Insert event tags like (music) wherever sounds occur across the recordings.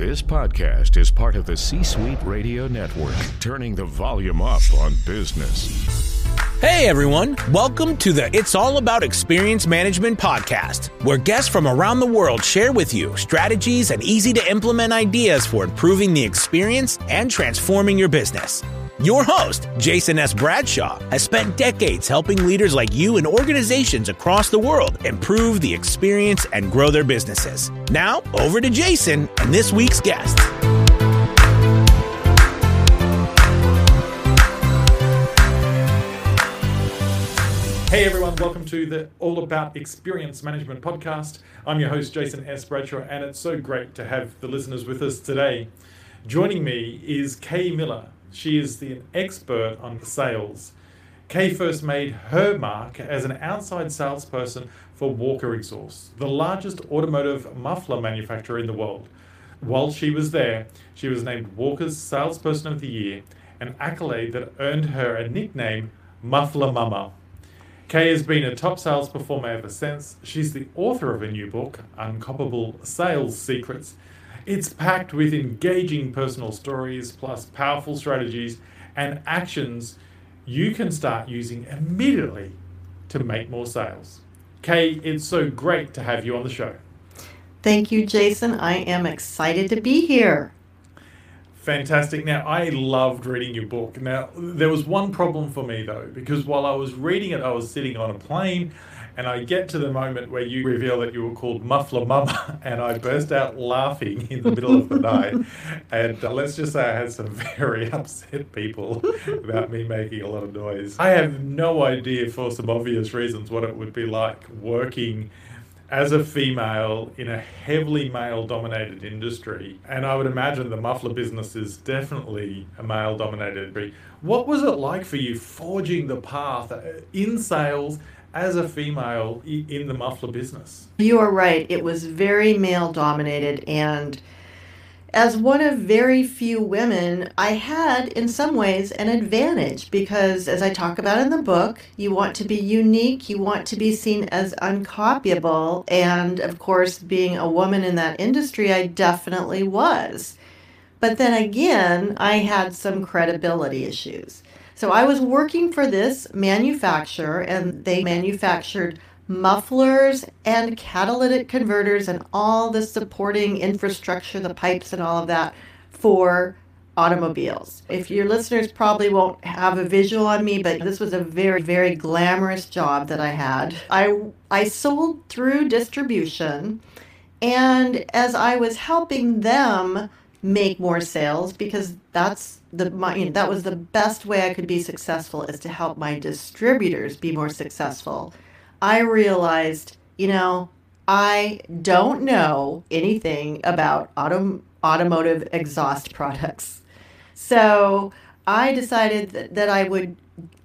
This podcast is part of the C Suite Radio Network, turning the volume up on business. Hey everyone, welcome to the It's All About Experience Management podcast, where guests from around the world share with you strategies and easy to implement ideas for improving the experience and transforming your business. Your host, Jason S. Bradshaw, has spent decades helping leaders like you and organizations across the world improve the experience and grow their businesses. Now, over to Jason and this week's guest. Hey everyone, welcome to the All About Experience Management podcast. I'm your host, Jason S. Bradshaw, and it's so great to have the listeners with us today. Joining me is Kay Miller. She is the expert on sales. Kay first made her mark as an outside salesperson for Walker Exhaust, the largest automotive muffler manufacturer in the world. While she was there, she was named Walker's Salesperson of the Year, an accolade that earned her a nickname, Muffler Mama. Kay has been a top sales performer ever since. She's the author of a new book, Uncopyable Sales Secrets. It's packed with engaging personal stories, plus powerful strategies and actions you can start using immediately to make more sales. Kay, it's so great to have you on the show. Thank you, Jason. I am excited to be here. Fantastic. Now, I loved reading your book. Now, there was one problem for me though, because while I was reading it, I was sitting on a plane and I get to the moment where you reveal that you were called Muffler Mama, (laughs) and I burst out laughing in the middle of the night. And uh, let's just say I had some (laughs) very upset people about me making a lot of noise. I have no idea, for some obvious reasons, what it would be like working as a female in a heavily male dominated industry, and I would imagine the muffler business is definitely a male dominated industry. What was it like for you forging the path in sales as a female in the muffler business? You are right. It was very male dominated and as one of very few women, I had, in some ways, an advantage because, as I talk about in the book, you want to be unique, you want to be seen as uncopyable. And of course, being a woman in that industry, I definitely was. But then again, I had some credibility issues. So I was working for this manufacturer, and they manufactured mufflers and catalytic converters and all the supporting infrastructure, the pipes and all of that for automobiles. If your listeners probably won't have a visual on me, but this was a very, very glamorous job that I had. I, I sold through distribution, and as I was helping them make more sales, because that's the my, you know, that was the best way I could be successful is to help my distributors be more successful I realized, you know, I don't know anything about autom- automotive exhaust (laughs) products. So I decided that, that I would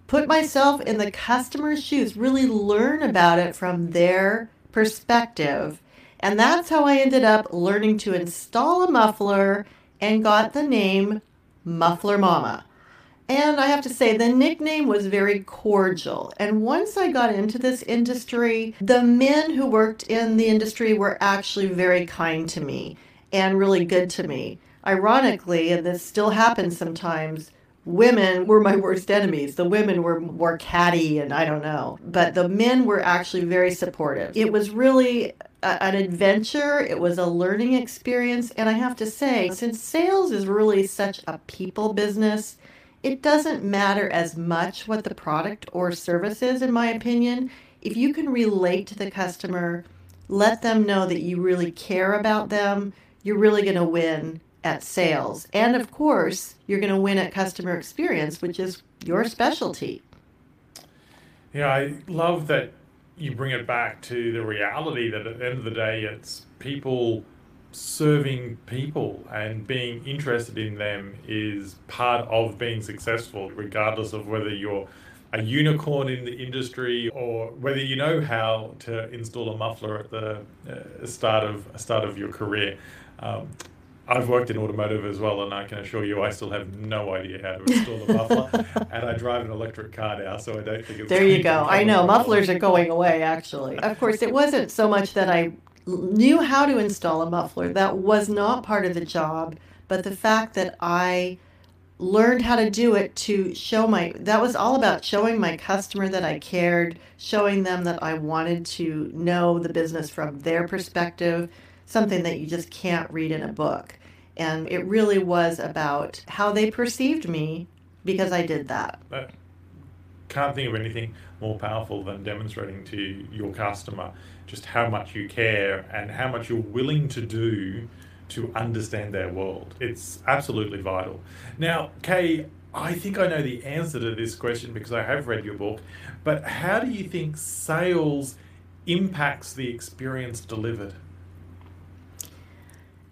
put myself in the customer's shoes, really learn about it from their perspective. And that's how I ended up learning to install a muffler and got the name Muffler Mama. And I have to say, the nickname was very cordial. And once I got into this industry, the men who worked in the industry were actually very kind to me and really good to me. Ironically, and this still happens sometimes, women were my worst enemies. The women were more catty and I don't know. But the men were actually very supportive. It was really an adventure, it was a learning experience. And I have to say, since sales is really such a people business, it doesn't matter as much what the product or service is, in my opinion. If you can relate to the customer, let them know that you really care about them, you're really going to win at sales. And of course, you're going to win at customer experience, which is your specialty. Yeah, I love that you bring it back to the reality that at the end of the day, it's people serving people and being interested in them is part of being successful, regardless of whether you're a unicorn in the industry or whether you know how to install a muffler at the uh, start of start of your career. Um, I've worked in automotive as well, and I can assure you, I still have no idea how to install a muffler. (laughs) and I drive an electric car now, so I don't think it's. There you go. I know mufflers are going away. Actually, of course, it wasn't so much that I knew how to install a muffler. That was not part of the job, but the fact that I learned how to do it to show my that was all about showing my customer that I cared, showing them that I wanted to know the business from their perspective, something that you just can't read in a book. And it really was about how they perceived me because I did that. I can't think of anything more powerful than demonstrating to your customer just how much you care and how much you're willing to do to understand their world. It's absolutely vital. Now, Kay, I think I know the answer to this question because I have read your book, but how do you think sales impacts the experience delivered?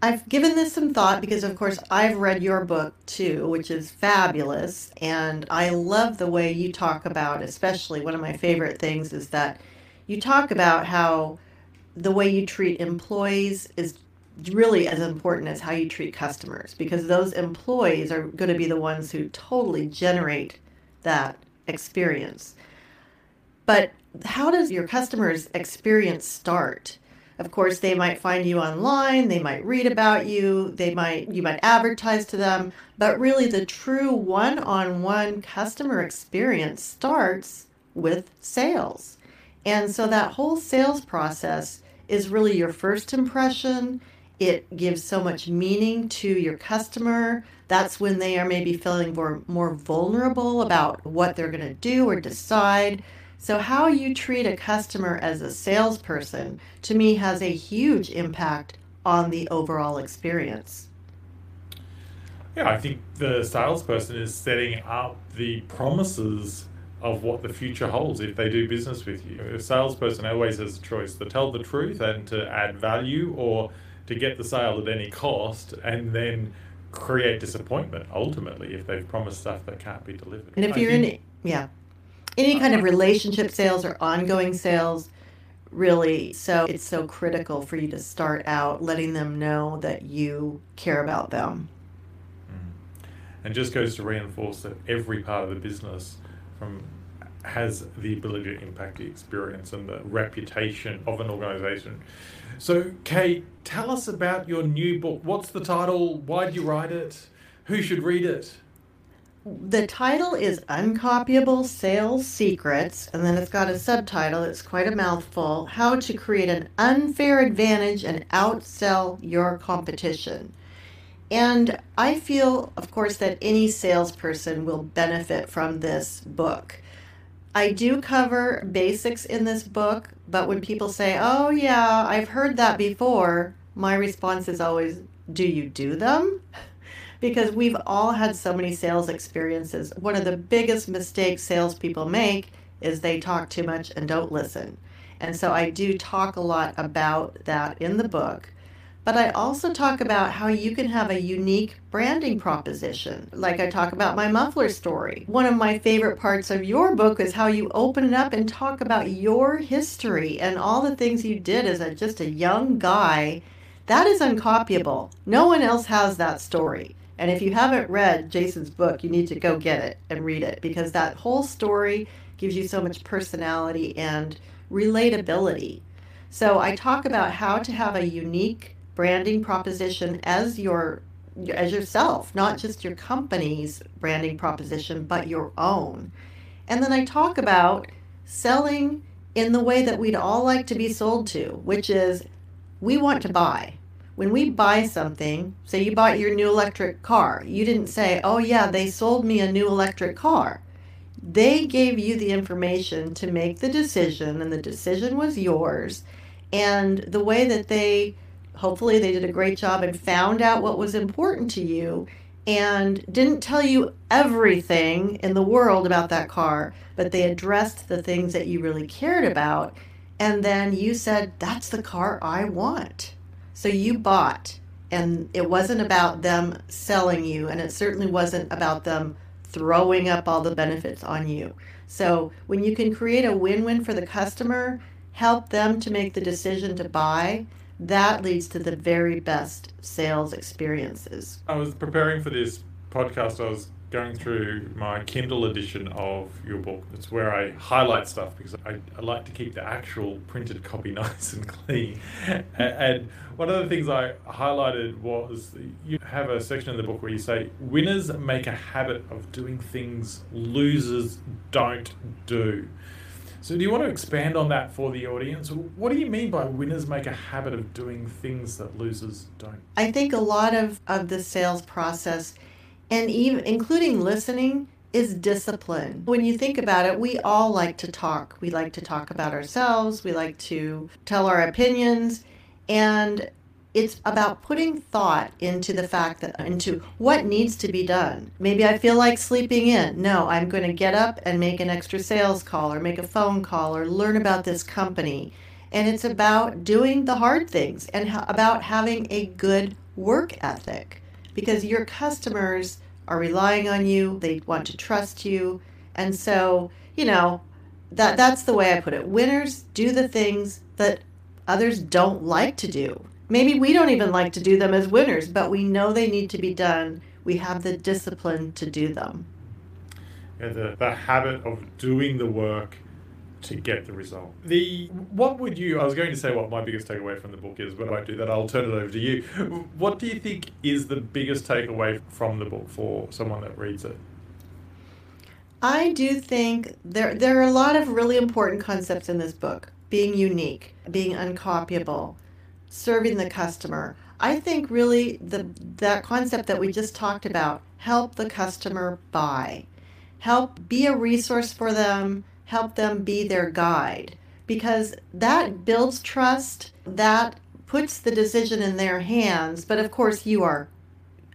I've given this some thought because, of course, I've read your book too, which is fabulous. And I love the way you talk about, especially one of my favorite things is that you talk about how the way you treat employees is really as important as how you treat customers because those employees are going to be the ones who totally generate that experience. But how does your customer's experience start? Of course, they might find you online, they might read about you, they might you might advertise to them, but really the true one-on-one customer experience starts with sales. And so that whole sales process is really your first impression. It gives so much meaning to your customer. That's when they are maybe feeling more, more vulnerable about what they're going to do or decide. So, how you treat a customer as a salesperson to me has a huge impact on the overall experience. Yeah, I think the salesperson is setting up the promises of what the future holds if they do business with you. A salesperson always has a choice to tell the truth and to add value or to get the sale at any cost and then create disappointment ultimately if they've promised stuff that can't be delivered. And if you're in, yeah, any kind of relationship sales or ongoing sales, really, so it's so critical for you to start out letting them know that you care about them. Mm. And just goes to reinforce that every part of the business from has the ability to impact the experience and the reputation of an organization. So, Kay, tell us about your new book. What's the title? Why did you write it? Who should read it? The title is Uncopyable Sales Secrets, and then it's got a subtitle. It's quite a mouthful How to Create an Unfair Advantage and Outsell Your Competition. And I feel, of course, that any salesperson will benefit from this book. I do cover basics in this book, but when people say, oh, yeah, I've heard that before, my response is always, do you do them? Because we've all had so many sales experiences. One of the biggest mistakes salespeople make is they talk too much and don't listen. And so I do talk a lot about that in the book. But I also talk about how you can have a unique branding proposition. Like I talk about my muffler story. One of my favorite parts of your book is how you open it up and talk about your history and all the things you did as a, just a young guy. That is uncopyable. No one else has that story. And if you haven't read Jason's book, you need to go get it and read it because that whole story gives you so much personality and relatability. So I talk about how to have a unique branding proposition as your as yourself, not just your company's branding proposition, but your own. And then I talk about selling in the way that we'd all like to be sold to, which is we want to buy when we buy something, say you bought your new electric car, you didn't say, oh, yeah, they sold me a new electric car. They gave you the information to make the decision, and the decision was yours. And the way that they, hopefully, they did a great job and found out what was important to you and didn't tell you everything in the world about that car, but they addressed the things that you really cared about. And then you said, that's the car I want. So you bought, and it wasn't about them selling you, and it certainly wasn't about them throwing up all the benefits on you. So when you can create a win win for the customer, help them to make the decision to buy, that leads to the very best sales experiences. I was preparing for this podcast, I was going through my Kindle edition of your book. It's where I highlight stuff because I, I like to keep the actual printed copy (laughs) nice and clean. and one of the things I highlighted was you have a section in the book where you say winners make a habit of doing things losers don't do. So, do you want to expand on that for the audience? What do you mean by winners make a habit of doing things that losers don't? I think a lot of, of the sales process, and even including listening, is discipline. When you think about it, we all like to talk. We like to talk about ourselves, we like to tell our opinions, and it's about putting thought into the fact that into what needs to be done. Maybe I feel like sleeping in. No, I'm going to get up and make an extra sales call or make a phone call or learn about this company. And it's about doing the hard things and about having a good work ethic because your customers are relying on you, they want to trust you. And so, you know, that that's the way I put it. Winners do the things that others don't like to do Maybe we don't even like to do them as winners, but we know they need to be done. We have the discipline to do them. Yeah, the, the habit of doing the work to get the result. The what would you? I was going to say what my biggest takeaway from the book is, but I won't do that. I'll turn it over to you. What do you think is the biggest takeaway from the book for someone that reads it? I do think there there are a lot of really important concepts in this book. Being unique, being uncopyable, serving the customer. I think really the that concept that we just talked about, help the customer buy. Help be a resource for them, help them be their guide because that builds trust, that puts the decision in their hands, but of course you are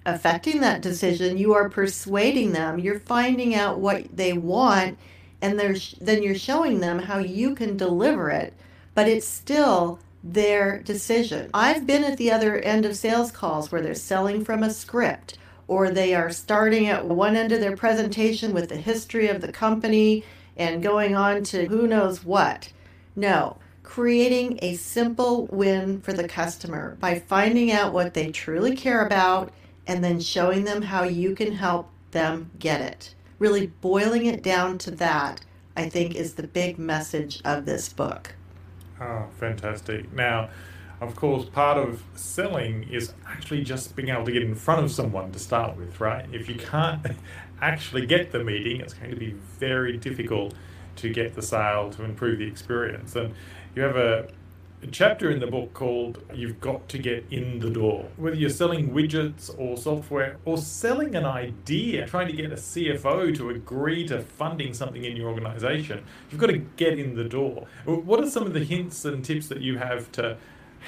affecting that decision, you are persuading them, you're finding out what they want and then you're showing them how you can deliver it, but it's still their decision. I've been at the other end of sales calls where they're selling from a script or they are starting at one end of their presentation with the history of the company and going on to who knows what. No, creating a simple win for the customer by finding out what they truly care about and then showing them how you can help them get it. Really boiling it down to that, I think, is the big message of this book. Oh, fantastic. Now, of course, part of selling is actually just being able to get in front of someone to start with, right? If you can't (laughs) actually get the meeting, it's going to be very difficult to get the sale to improve the experience. And you have a a chapter in the book called You've Got to Get in the Door. Whether you're selling widgets or software or selling an idea, trying to get a CFO to agree to funding something in your organization, you've got to get in the door. What are some of the hints and tips that you have to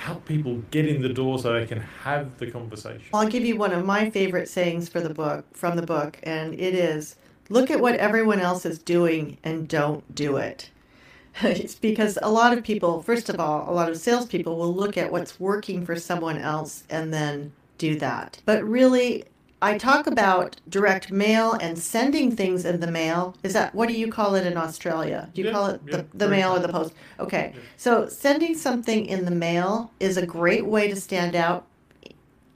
help people get in the door so they can have the conversation? I'll give you one of my favorite sayings for the book from the book, and it is look at what everyone else is doing and don't do it. (laughs) it's because a lot of people, first of all, a lot of salespeople will look at what's working for someone else and then do that. But really, I talk about direct mail and sending things in the mail. Is that what do you call it in Australia? Do you yeah, call it yeah, the, the mail or the post? Okay. Yeah. So sending something in the mail is a great way to stand out,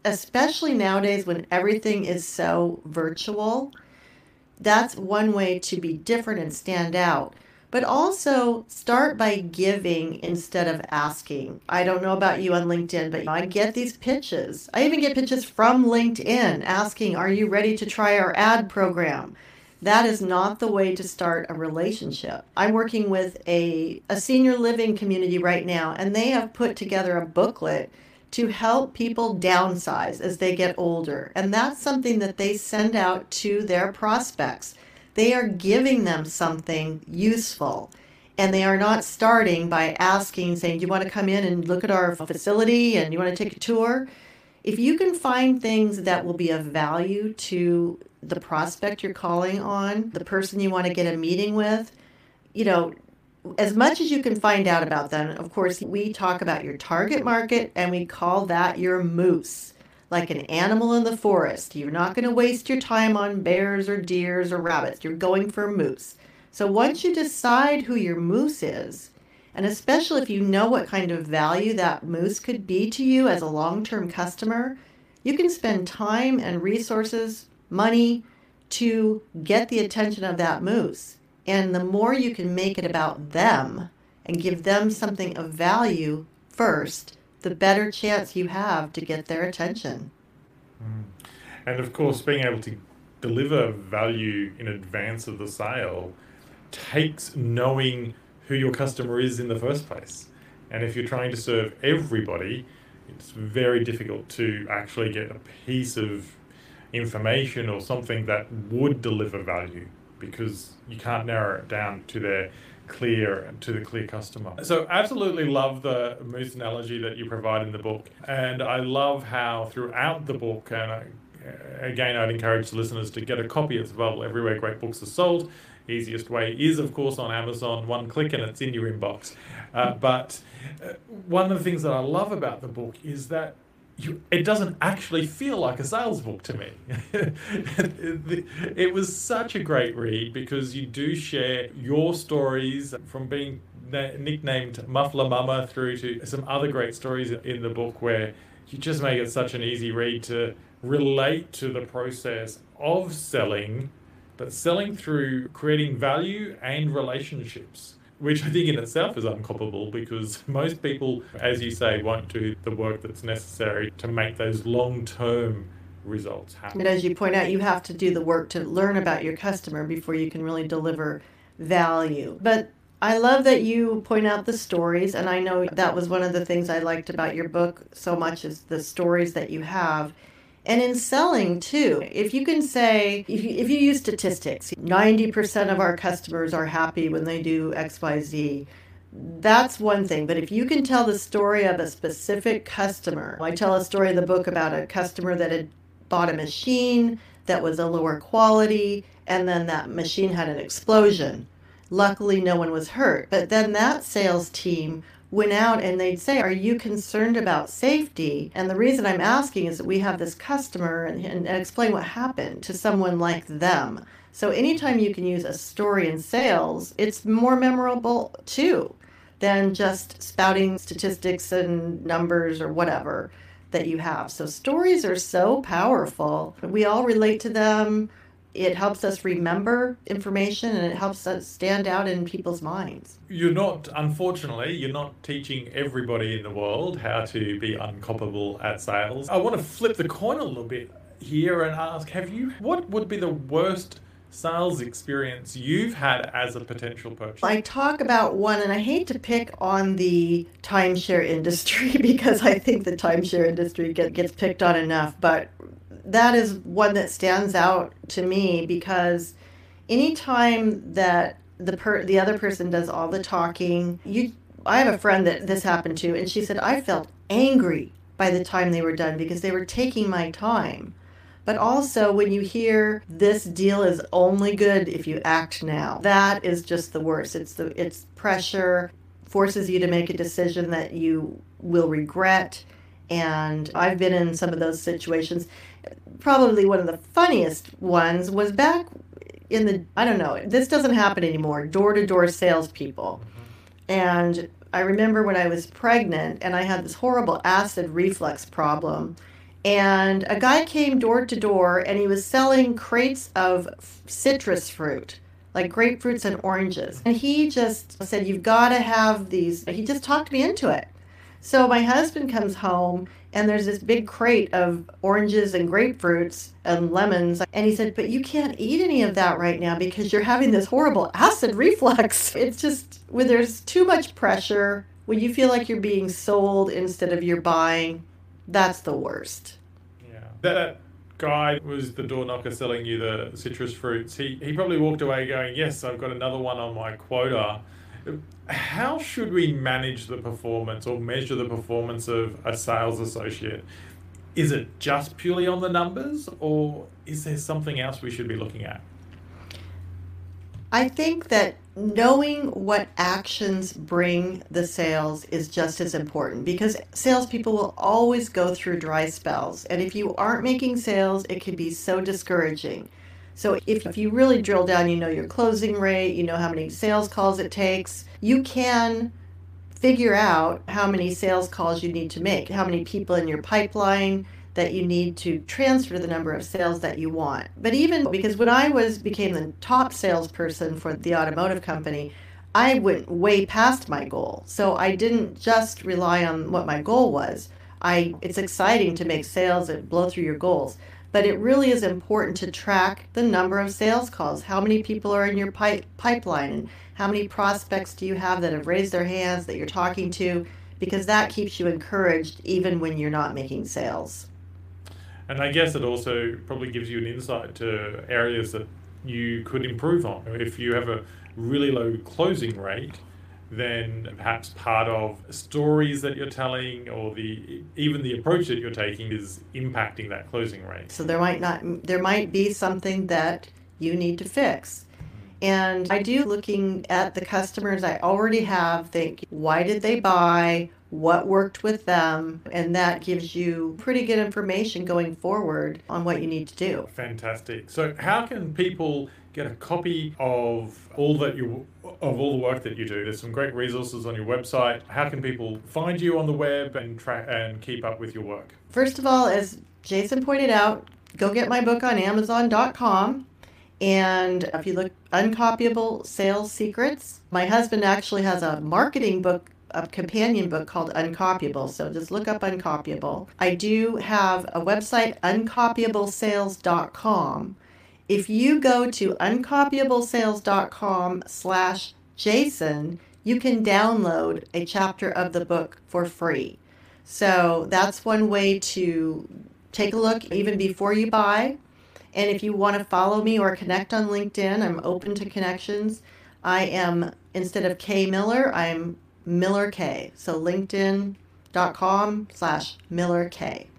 especially nowadays when everything is so virtual. That's one way to be different and stand out but also start by giving instead of asking. I don't know about you on LinkedIn, but I get these pitches. I even get pitches from LinkedIn asking, Are you ready to try our ad program? That is not the way to start a relationship. I'm working with a, a senior living community right now, and they have put together a booklet to help people downsize as they get older. And that's something that they send out to their prospects they are giving them something useful. And they are not starting by asking, saying, Do you want to come in and look at our facility and you want to take a tour? If you can find things that will be of value to the prospect you're calling on, the person you want to get a meeting with, you know, as much as you can find out about them, of course, we talk about your target market and we call that your moose like an animal in the forest. You're not going to waste your time on bears or deers or rabbits. You're going for a moose. So once you decide who your moose is, and especially if you know what kind of value that moose could be to you as a long term customer, you can spend time and resources, money to get the attention of that moose. And the more you can make it about them and give them something of value first, the better chance you have to get their attention. Mm. And of course, being able to deliver value in advance of the sale takes knowing who your customer is in the first place. And if you're trying to serve everybody, it's very difficult to actually get a piece of information or something that would deliver value because you can't narrow it down to their clear to the clear customer. So absolutely love the moose analogy that you provide in the book and I love how throughout the book and I, again I'd encourage the listeners to get a copy it's available everywhere great books are sold. Easiest way is of course on Amazon. One click and it's in your inbox. Uh, but uh, one of the things that I love about the book is that you, it doesn't actually feel like a sales book to me. (laughs) it was such a great read because you do share your stories from being nicknamed Muffler Mama through to some other great stories in the book where you just make it such an easy read to relate to the process of selling, but selling through creating value and relationships which I think in itself is uncopyable because most people, as you say, won't do the work that's necessary to make those long term results happen. But as you point out, you have to do the work to learn about your customer before you can really deliver value. But I love that you point out the stories, and I know that was one of the things I liked about your book so much is the stories that you have and in selling too, if you can say, if you, if you use statistics, 90% of our customers are happy when they do XYZ, that's one thing. But if you can tell the story of a specific customer, I tell a story in the book about a customer that had bought a machine that was a lower quality, and then that machine had an explosion. Luckily, no one was hurt. But then that sales team went out and they'd say, Are you concerned about safety? And the reason I'm asking is that we have this customer and, and, and explain what happened to someone like them. So anytime you can use a story in sales, it's more memorable too than just spouting statistics and numbers or whatever that you have. So stories are so powerful. We all relate to them it helps us remember information and it helps us stand out in people's minds. You're not, unfortunately, you're not teaching everybody in the world how to be uncopyable at sales. I want to flip the coin a little bit here and ask have you, what would be the worst sales experience you've had as a potential purchaser? I talk about one, and I hate to pick on the timeshare industry (laughs) because I think the timeshare industry get, gets picked on enough, but that is one that stands out to me because anytime that the per the other person does all the talking, you I have a friend that this happened to and she said I felt angry by the time they were done because they were taking my time. But also when you hear this deal is only good if you act now. That is just the worst. It's the it's pressure forces you to make a decision that you will regret and I've been in some of those situations probably one of the funniest ones was back in the I don't know this doesn't happen anymore door to door salespeople, and I remember when I was pregnant and I had this horrible acid reflux problem. And a guy came door to door and he was selling crates of citrus fruit, like grapefruits and oranges. And he just said, You've got to have these. He just talked me into it. So my husband comes home and there's this big crate of oranges and grapefruits and lemons. And he said, But you can't eat any of that right now because you're having this horrible acid reflux. (laughs) It's just when there's too much pressure, when you feel like you're being sold instead of you're buying, that's the worst. Yeah. That guy was the door knocker selling you the citrus fruits. He, he probably walked away going, Yes, I've got another one on my quota how should we manage the performance or measure the performance of a sales associate? Is it just purely on the numbers, or is there something else we should be looking at? I think that knowing what actions bring the sales is just as important because salespeople will always go through dry spells. And if you aren't making sales, it can be so discouraging. So if, if you really drill down, you know your closing rate, you know how many sales calls it takes, you can figure out how many sales calls you need to make, how many people in your pipeline that you need to transfer the number of sales that you want. But even because when I was became the top salesperson for the automotive company, I went way past my goal. So I didn't just rely on what my goal was. I it's exciting to make sales and blow through your goals, but it really is important to track the number of sales calls. How many people are in your pipe, pipeline and how many prospects do you have that have raised their hands that you're talking to because that keeps you encouraged even when you're not making sales. And I guess it also probably gives you an insight to areas that you could improve on. If you have a really low closing rate, then perhaps part of stories that you're telling or the even the approach that you're taking is impacting that closing rate. So there might not there might be something that you need to fix. And I do looking at the customers I already have think why did they buy? what worked with them, and that gives you pretty good information going forward on what you need to do. Fantastic. So, how can people get a copy of all that you of all the work that you do? There's some great resources on your website. How can people find you on the web and track and keep up with your work? First of all, as Jason pointed out, go get my book on Amazon.com. And if you look, Uncopyable Sales Secrets, my husband actually has a marketing book a companion book called Uncopyable. So just look up Uncopyable. I do have a website, uncopyablesales.com. If you go to uncopyablesales.com slash Jason, you can download a chapter of the book for free. So that's one way to take a look even before you buy. And if you want to follow me or connect on LinkedIn, I'm open to connections. I am, instead of K Miller, I'm Miller K. So linkedin.com slash Miller K.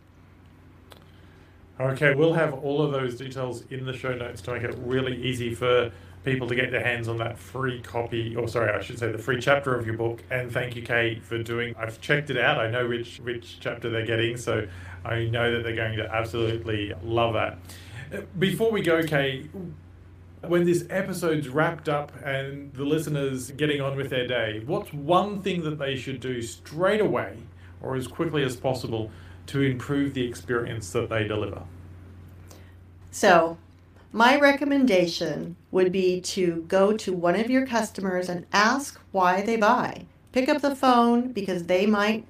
Okay, we'll have all of those details in the show notes to make it really easy for people to get their hands on that free copy, or sorry, I should say the free chapter of your book. And thank you, Kay, for doing. I've checked it out. I know which which chapter they're getting, so I know that they're going to absolutely love that. Before we go, Kay, when this episode's wrapped up and the listeners getting on with their day, what's one thing that they should do straight away or as quickly as possible to improve the experience that they deliver? So, my recommendation would be to go to one of your customers and ask why they buy. Pick up the phone because they might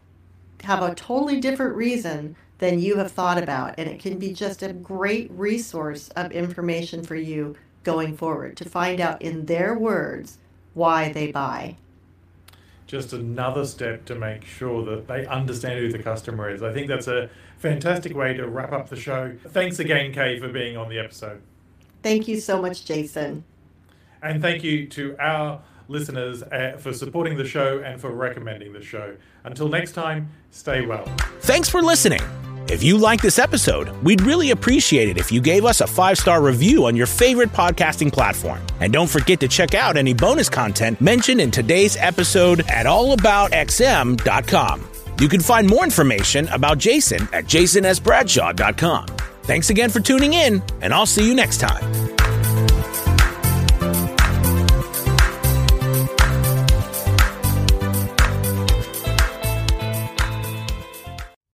have a totally different reason than you have thought about, and it can be just a great resource of information for you going forward to find out in their words why they buy. Just another step to make sure that they understand who the customer is. I think that's a fantastic way to wrap up the show. Thanks again, Kay, for being on the episode. Thank you so much, Jason. And thank you to our listeners uh, for supporting the show and for recommending the show. Until next time, stay well. Thanks for listening. If you like this episode, we'd really appreciate it if you gave us a five star review on your favorite podcasting platform. And don't forget to check out any bonus content mentioned in today's episode at allaboutxm.com. You can find more information about Jason at jasonsbradshaw.com. Thanks again for tuning in, and I'll see you next time.